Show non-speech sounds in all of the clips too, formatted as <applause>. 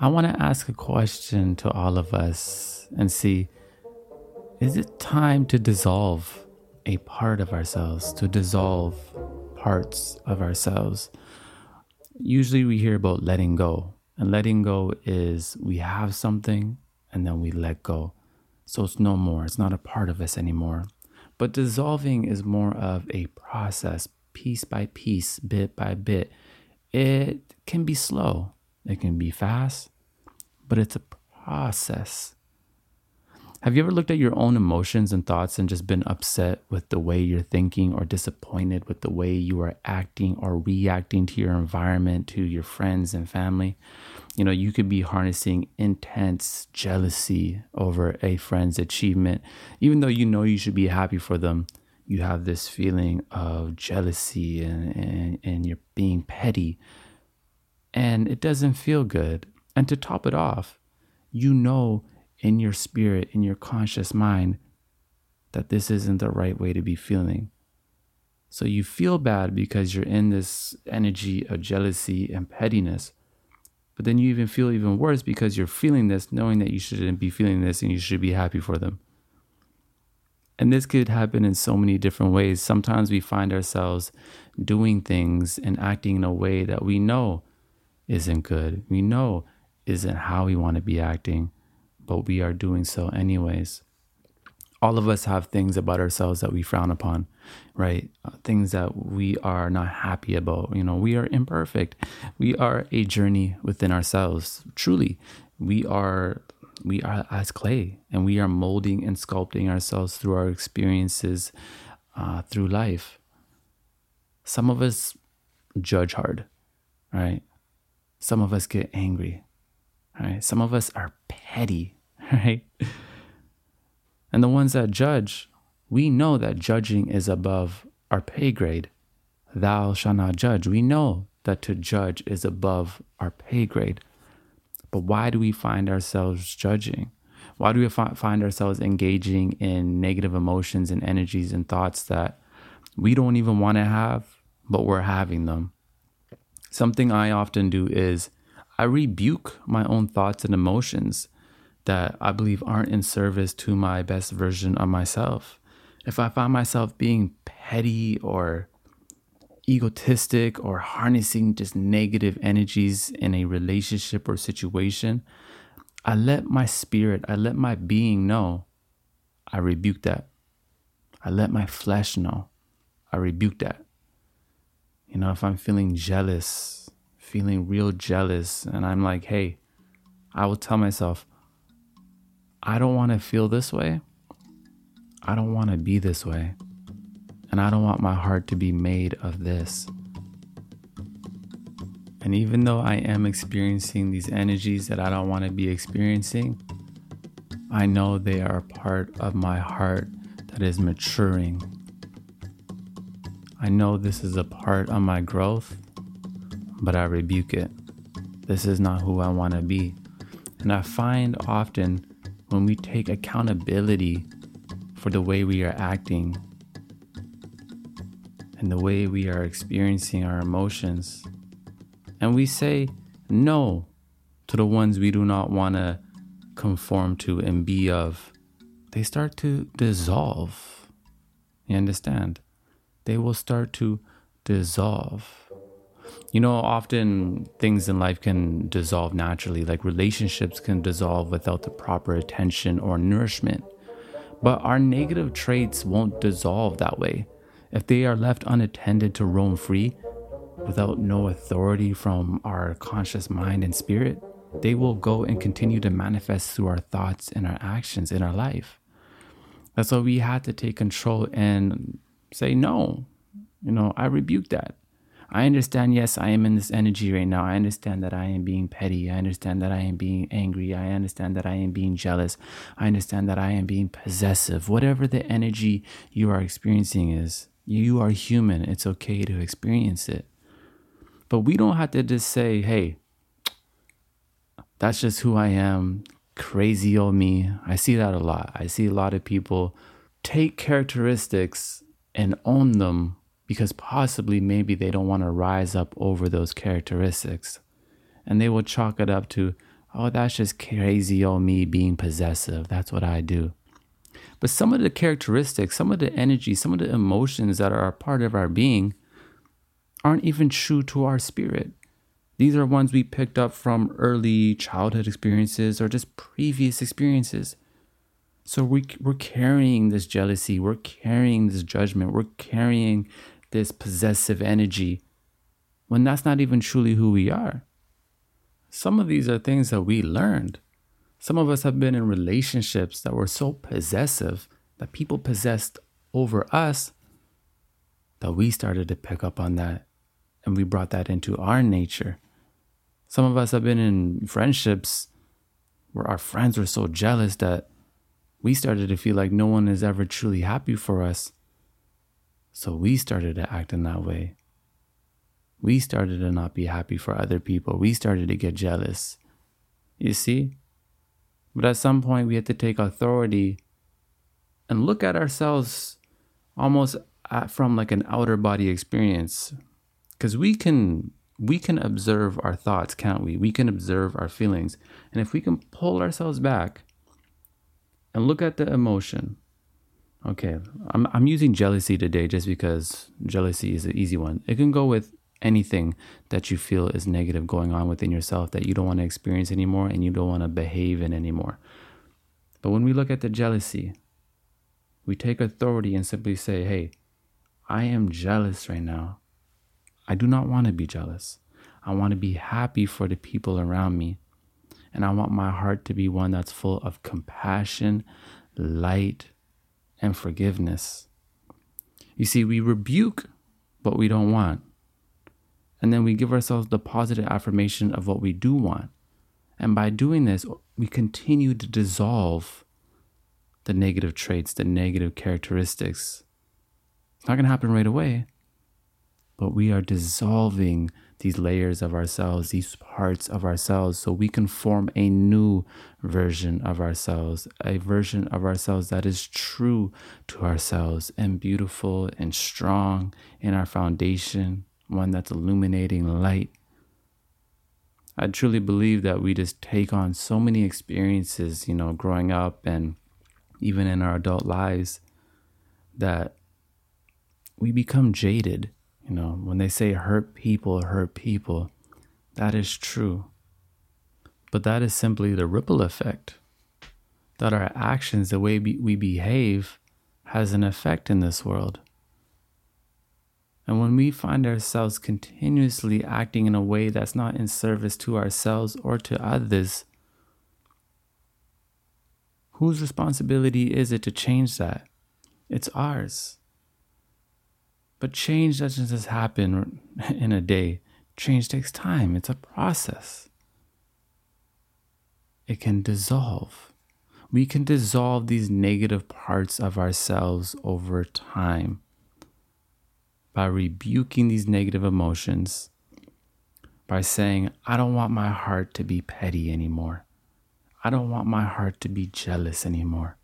I want to ask a question to all of us and see is it time to dissolve a part of ourselves, to dissolve parts of ourselves? Usually we hear about letting go, and letting go is we have something and then we let go. So it's no more, it's not a part of us anymore. But dissolving is more of a process, piece by piece, bit by bit. It can be slow, it can be fast, but it's a process. Have you ever looked at your own emotions and thoughts and just been upset with the way you're thinking or disappointed with the way you are acting or reacting to your environment, to your friends and family? You know, you could be harnessing intense jealousy over a friend's achievement. Even though you know you should be happy for them, you have this feeling of jealousy and, and, and you're being petty. And it doesn't feel good. And to top it off, you know in your spirit, in your conscious mind, that this isn't the right way to be feeling. So you feel bad because you're in this energy of jealousy and pettiness. But then you even feel even worse because you're feeling this, knowing that you shouldn't be feeling this and you should be happy for them. And this could happen in so many different ways. Sometimes we find ourselves doing things and acting in a way that we know isn't good. We know isn't how we want to be acting but we are doing so anyways. All of us have things about ourselves that we frown upon, right? Uh, things that we are not happy about. You know, we are imperfect. We are a journey within ourselves. Truly, we are we are as clay, and we are molding and sculpting ourselves through our experiences uh, through life. Some of us judge hard, right? Some of us get angry, right? Some of us are petty <laughs> right? And the ones that judge, we know that judging is above our pay grade. Thou shalt not judge. We know that to judge is above our pay grade. But why do we find ourselves judging? Why do we find ourselves engaging in negative emotions and energies and thoughts that we don't even want to have, but we're having them? Something I often do is I rebuke my own thoughts and emotions that I believe aren't in service to my best version of myself. If I find myself being petty or egotistic or harnessing just negative energies in a relationship or situation, I let my spirit, I let my being know I rebuke that. I let my flesh know I rebuke that. You know, if I'm feeling jealous, feeling real jealous, and I'm like, hey, I will tell myself, I don't want to feel this way. I don't want to be this way. And I don't want my heart to be made of this. And even though I am experiencing these energies that I don't want to be experiencing, I know they are part of my heart that is maturing. I know this is a part of my growth, but I rebuke it. This is not who I want to be. And I find often when we take accountability for the way we are acting and the way we are experiencing our emotions, and we say no to the ones we do not want to conform to and be of, they start to dissolve. You understand? They will start to dissolve. You know, often things in life can dissolve naturally, like relationships can dissolve without the proper attention or nourishment. But our negative traits won't dissolve that way. If they are left unattended to roam free, without no authority from our conscious mind and spirit, they will go and continue to manifest through our thoughts and our actions in our life. That's why we had to take control and say, no, you know, I rebuke that. I understand, yes, I am in this energy right now. I understand that I am being petty. I understand that I am being angry. I understand that I am being jealous. I understand that I am being possessive. Whatever the energy you are experiencing is, you are human. It's okay to experience it. But we don't have to just say, hey, that's just who I am. Crazy old me. I see that a lot. I see a lot of people take characteristics and own them because possibly maybe they don't want to rise up over those characteristics. And they will chalk it up to, oh, that's just crazy old me being possessive. That's what I do. But some of the characteristics, some of the energy, some of the emotions that are a part of our being aren't even true to our spirit. These are ones we picked up from early childhood experiences or just previous experiences. So we, we're carrying this jealousy, we're carrying this judgment, we're carrying this possessive energy when that's not even truly who we are. Some of these are things that we learned. Some of us have been in relationships that were so possessive that people possessed over us that we started to pick up on that and we brought that into our nature. Some of us have been in friendships where our friends were so jealous that we started to feel like no one is ever truly happy for us. So we started to act in that way. We started to not be happy for other people. We started to get jealous. You see? But at some point, we had to take authority and look at ourselves almost at, from like an outer body experience. Because we can we can observe our thoughts, can't we? We can observe our feelings. And if we can pull ourselves back and look at the emotion, okay, I'm, I'm using jealousy today just because jealousy is an easy one. It can go with anything that you feel is negative going on within yourself that you don't want to experience anymore and you don't want to behave in anymore. But when we look at the jealousy, we take authority and simply say, hey, I am jealous right now. I do not want to be jealous. I want to be happy for the people around me. And I want my heart to be one that's full of compassion, light, and forgiveness. You see, we rebuke what we don't want. And then we give ourselves the positive affirmation of what we do want. And by doing this, we continue to dissolve the negative traits, the negative characteristics. It's not going to happen right away, but we are dissolving these layers of ourselves, these parts of ourselves, so we can form a new version of ourselves, a version of ourselves that is true to ourselves and beautiful and strong in our foundation, one that's illuminating light. I truly believe that we just take on so many experiences, you know, growing up and even in our adult lives, that we become jaded you know, when they say hurt people hurt people, that is true. But that is simply the ripple effect. That our actions, the way we behave, has an effect in this world. And when we find ourselves continuously acting in a way that's not in service to ourselves or to others, whose responsibility is it to change that? It's ours. But change doesn't just happen in a day. Change takes time, it's a process. It can dissolve. We can dissolve these negative parts of ourselves over time by rebuking these negative emotions, by saying, I don't want my heart to be petty anymore. I don't want my heart to be jealous anymore.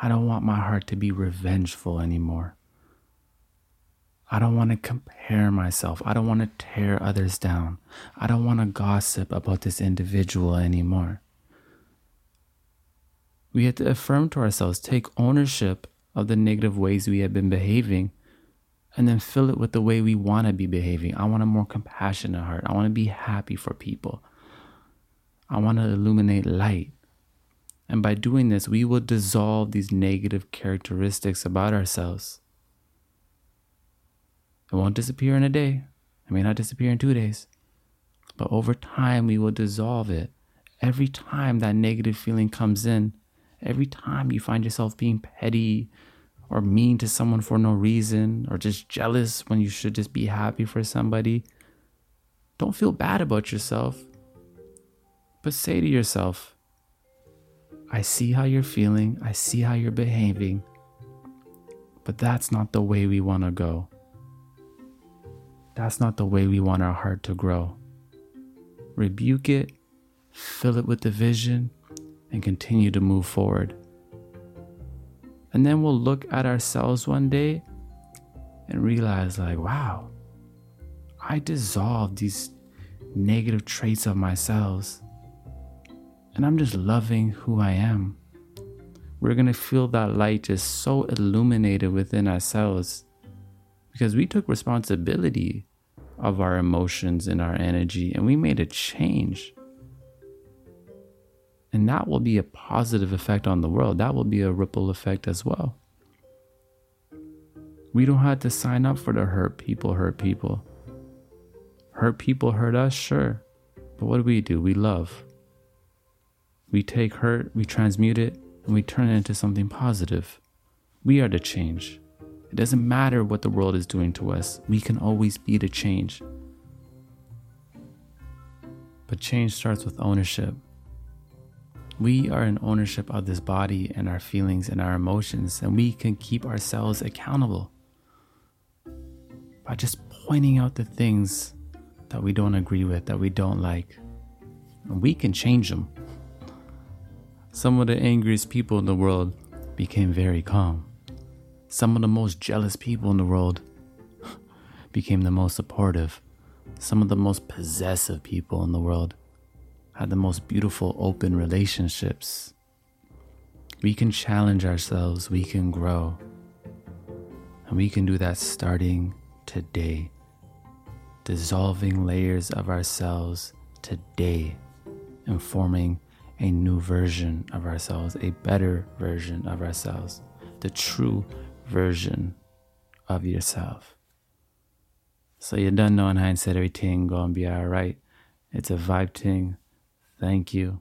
I don't want my heart to be revengeful anymore. I don't want to compare myself. I don't want to tear others down. I don't want to gossip about this individual anymore. We have to affirm to ourselves, take ownership of the negative ways we have been behaving, and then fill it with the way we want to be behaving. I want a more compassionate heart. I want to be happy for people. I want to illuminate light. And by doing this, we will dissolve these negative characteristics about ourselves it won't disappear in a day. It may not disappear in two days. But over time, we will dissolve it. Every time that negative feeling comes in, every time you find yourself being petty or mean to someone for no reason or just jealous when you should just be happy for somebody, don't feel bad about yourself. But say to yourself, I see how you're feeling, I see how you're behaving, but that's not the way we want to go. That's not the way we want our heart to grow. Rebuke it, fill it with the vision, and continue to move forward. And then we'll look at ourselves one day and realize, like, wow, I dissolved these negative traits of myself. and I'm just loving who I am. We're going to feel that light just so illuminated within ourselves because we took responsibility of our emotions and our energy and we made a change. And that will be a positive effect on the world. That will be a ripple effect as well. We don't have to sign up for the hurt people, hurt people. Hurt people hurt us, sure. But what do we do? We love. We take hurt, we transmute it, and we turn it into something positive. We are the change. It doesn't matter what the world is doing to us, we can always be the change. But change starts with ownership. We are in ownership of this body and our feelings and our emotions, and we can keep ourselves accountable by just pointing out the things that we don't agree with, that we don't like. And we can change them. Some of the angriest people in the world became very calm. Some of the most jealous people in the world <laughs> became the most supportive. Some of the most possessive people in the world had the most beautiful open relationships. We can challenge ourselves, we can grow. And we can do that starting today. Dissolving layers of ourselves today and forming a new version of ourselves, a better version of ourselves, the true version of yourself. So you don't know in hindsight everything gonna be alright. It's a vibe thing. Thank you.